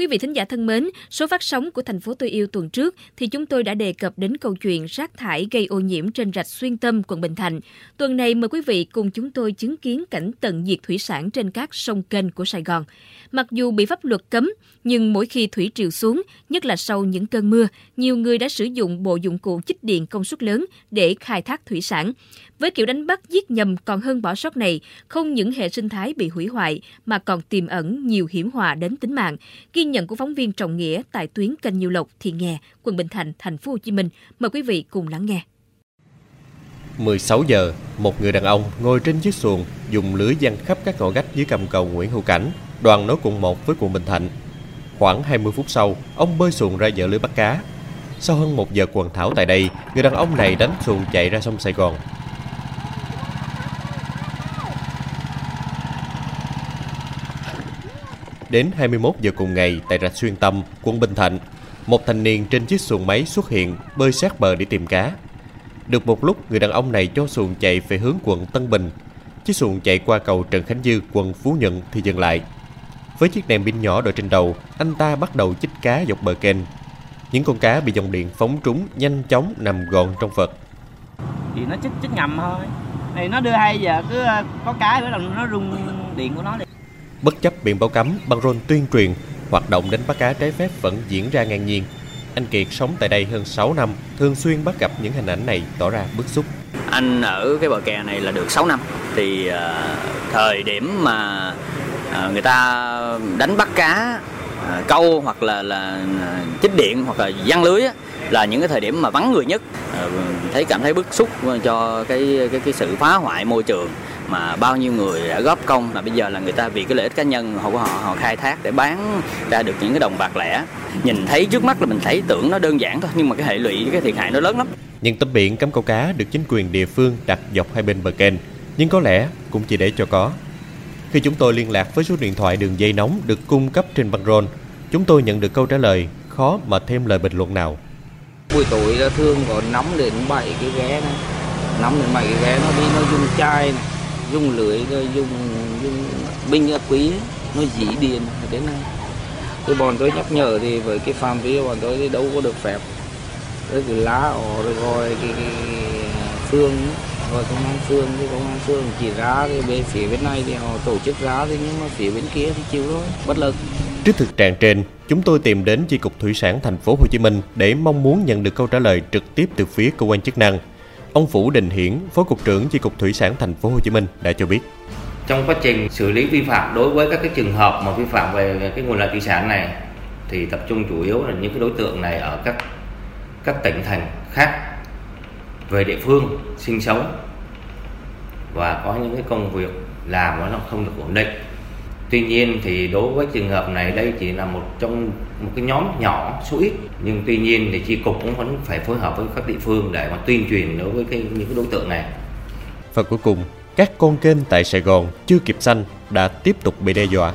Quý vị thính giả thân mến, số phát sóng của thành phố tôi yêu tuần trước thì chúng tôi đã đề cập đến câu chuyện rác thải gây ô nhiễm trên rạch Xuyên Tâm, quận Bình Thạnh. Tuần này mời quý vị cùng chúng tôi chứng kiến cảnh tận diệt thủy sản trên các sông kênh của Sài Gòn. Mặc dù bị pháp luật cấm, nhưng mỗi khi thủy triều xuống, nhất là sau những cơn mưa, nhiều người đã sử dụng bộ dụng cụ chích điện công suất lớn để khai thác thủy sản. Với kiểu đánh bắt giết nhầm còn hơn bỏ sót này, không những hệ sinh thái bị hủy hoại mà còn tiềm ẩn nhiều hiểm họa đến tính mạng. Ghi nhận của phóng viên Trọng Nghĩa tại tuyến kênh Nhiêu Lộc, Thị Nghè, quận Bình Thạnh, thành phố Hồ Chí Minh. Mời quý vị cùng lắng nghe. 16 giờ, một người đàn ông ngồi trên chiếc xuồng dùng lưới giăng khắp các ngõ ngách dưới cầm cầu Nguyễn Hữu Cảnh, đoàn nối quận 1 với quận Bình Thạnh. Khoảng 20 phút sau, ông bơi xuồng ra dở lưới bắt cá. Sau hơn một giờ quần thảo tại đây, người đàn ông này đánh xuồng chạy ra sông Sài Gòn. Đến 21 giờ cùng ngày tại rạch Xuyên Tâm, quận Bình Thạnh, một thanh niên trên chiếc xuồng máy xuất hiện bơi sát bờ để tìm cá. Được một lúc, người đàn ông này cho xuồng chạy về hướng quận Tân Bình. Chiếc xuồng chạy qua cầu Trần Khánh Dư, quận Phú Nhuận thì dừng lại. Với chiếc đèn pin nhỏ đội trên đầu, anh ta bắt đầu chích cá dọc bờ kênh. Những con cá bị dòng điện phóng trúng nhanh chóng nằm gọn trong vật. Thì nó chích chích ngầm thôi. Thì nó đưa hay giờ cứ ờ, có cá nữa là nó rung điện của nó đi. Bất chấp biển báo cấm, băng rôn tuyên truyền, hoạt động đánh bắt cá trái phép vẫn diễn ra ngang nhiên. Anh Kiệt sống tại đây hơn 6 năm, thường xuyên bắt gặp những hình ảnh này tỏ ra bức xúc. Anh ở cái bờ kè này là được 6 năm, thì uh, thời điểm mà uh, người ta đánh bắt cá uh, câu hoặc là là chích điện hoặc là giăng lưới á, là những cái thời điểm mà vắng người nhất uh, thấy cảm thấy bức xúc cho cái cái cái sự phá hoại môi trường mà bao nhiêu người đã góp công mà bây giờ là người ta vì cái lợi ích cá nhân họ của họ họ khai thác để bán ra được những cái đồng bạc lẻ. Nhìn thấy trước mắt là mình thấy tưởng nó đơn giản thôi nhưng mà cái hệ lụy cái thiệt hại nó lớn lắm. Những tấm biển cấm câu cá được chính quyền địa phương đặt dọc hai bên bờ kênh. Nhưng có lẽ cũng chỉ để cho có. Khi chúng tôi liên lạc với số điện thoại đường dây nóng được cung cấp trên băng rôn chúng tôi nhận được câu trả lời khó mà thêm lời bình luận nào. Buổi tối là thường có nóng đến bảy cái ghé này nóng đến bảy cái ghé nó đi nó dùng chai này dùng lưới rồi dùng dùng binh ác quý ấy, nó dĩ điện đến này. Cái bọn tôi nhắc nhở thì với cái phạm vi của bọn tôi thì đâu có được phép. Rồi cái lá họ rồi gọi cái, cái phương gọi công an phương cái công an phương chỉ ra thì bên phía bên này thì họ tổ chức ra thì nhưng mà phía bên kia thì chịu thôi bất lực. Trước thực trạng trên, chúng tôi tìm đến Chi cục Thủy sản thành phố Hồ Chí Minh để mong muốn nhận được câu trả lời trực tiếp từ phía cơ quan chức năng. Ông Phủ Đình Hiển, Phó cục trưởng Chi cục Thủy sản thành phố Hồ Chí Minh đã cho biết. Trong quá trình xử lý vi phạm đối với các cái trường hợp mà vi phạm về cái nguồn lợi thủy sản này thì tập trung chủ yếu là những cái đối tượng này ở các các tỉnh thành khác về địa phương sinh sống và có những cái công việc làm nó không được ổn định. Tuy nhiên thì đối với trường hợp này đây chỉ là một trong một cái nhóm nhỏ số ít nhưng tuy nhiên thì chi cục cũng vẫn phải phối hợp với các địa phương để mà tuyên truyền đối với cái, những cái đối tượng này. Và cuối cùng, các con kênh tại Sài Gòn chưa kịp xanh đã tiếp tục bị đe dọa